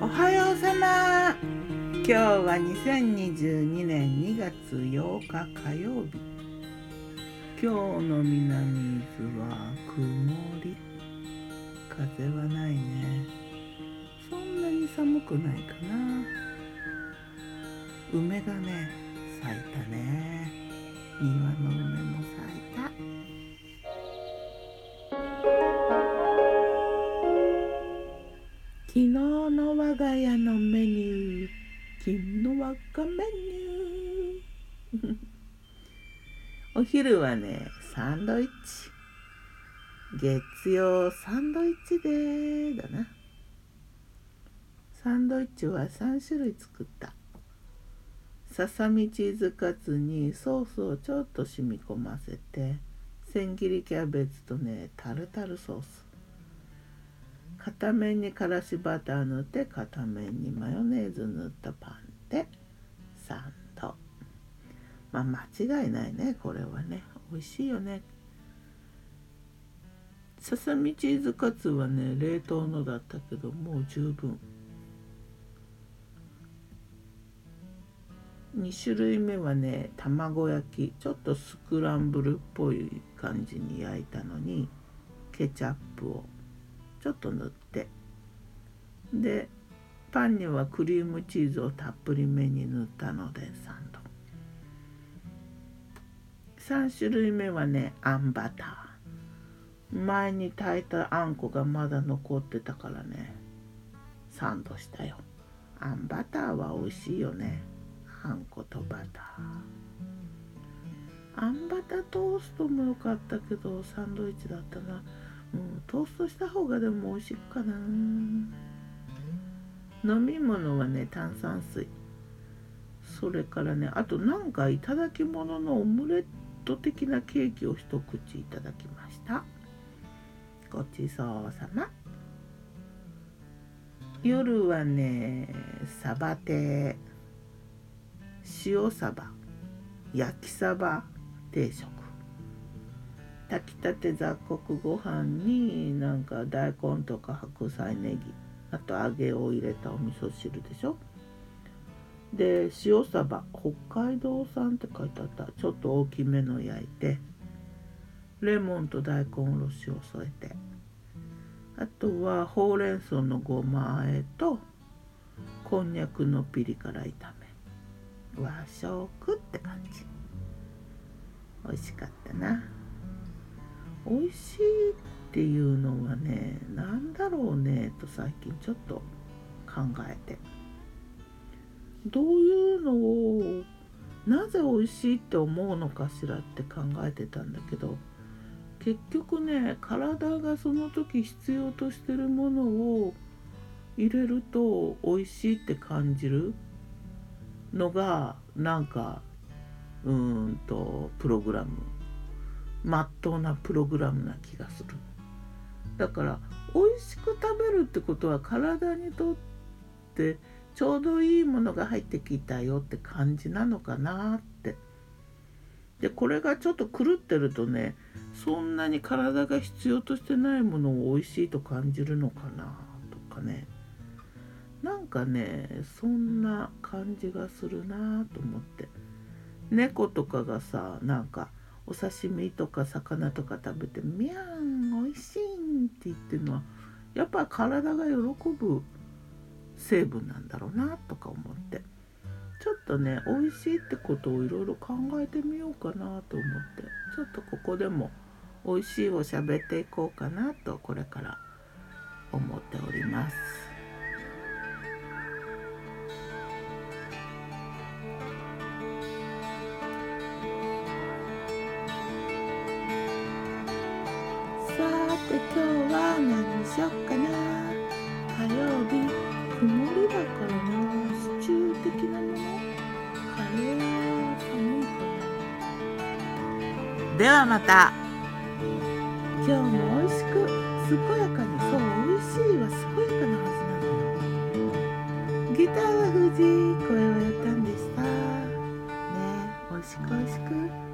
おはようさま。今日は2022年2月8日火曜日。今日の南伊豆は曇り。風はないね。そんなに寒くないかな。梅がね咲いたね。庭の梅。メニュー金の輪っかメニューお昼はねサンドイッチ。月曜サンドイッチでだな。サンドイッチは3種類作った。ささみチーズカツにソースをちょっと染み込ませて千切りキャベツとねタルタルソース。片面にからしバター塗って片面にマヨネーズ塗ったパンでサンド。まあ間違いないねこれはね。美味しいよね。ささみチーズカツはね冷凍のだったけどもう十分。2種類目はね卵焼き。ちょっとスクランブルっぽい感じに焼いたのにケチャップを。ちょっと塗って。でパンにはクリームチーズをたっぷりめに塗ったのでサンド。3種類目はねあんバター。前に炊いたあんこがまだ残ってたからねサンドしたよ。あんバターは美味しいよね。あんことバター。あんバタートーストも良かったけどサンドイッチだったな。うんトーストした方がでも美味しいかな。飲み物はね炭酸水。それからねあとなんかいただき物のオムレット的なケーキを一口いただきました。ごちそうさま。夜はねサバテ塩サバ焼きサバ定食。炊きたて雑穀ご飯になんか大根とか白菜ネギあと揚げを入れたお味噌汁でしょ？で塩サバ北海道産って書いてあった。ちょっと大きめの焼いてレモンと大根おろしを添えてあとはほうれん草のごまあえとこんにゃくのピリ辛炒め。和食って感じ。美味しかったな。美味しいっていうのはね何だろうねと最近ちょっと考えて。どういうのをなぜ美味しいって思うのかしらって考えてたんだけど結局ね体がその時必要としてるものを入れると美味しいって感じるのがなんかうーんとプログラム。まっとうなプログラムな気がする。だから美味しく食べるってことは体にとってちょうどいいものが入ってきたよって感じなのかなって。でこれがちょっと狂ってるとねそんなに体が必要としてないものを美味しいと感じるのかなとかね。なんかねそんな感じがするなと思って。猫とかがさなんかお刺身とか魚とか食べて「みゃんおいしい」って言ってるのはやっぱ体が喜ぶ成分なんだろうなとか思ってちょっとね美味しいってことをいろいろ考えてみようかなと思ってちょっとここでも美味しいを喋っていこうかなとこれから思っております。ではまた。今日も美味しく健やかにそう美味しいは健やかなはずなのよ。ギターは藤井声をやったんでした。ね美味しく美味しく。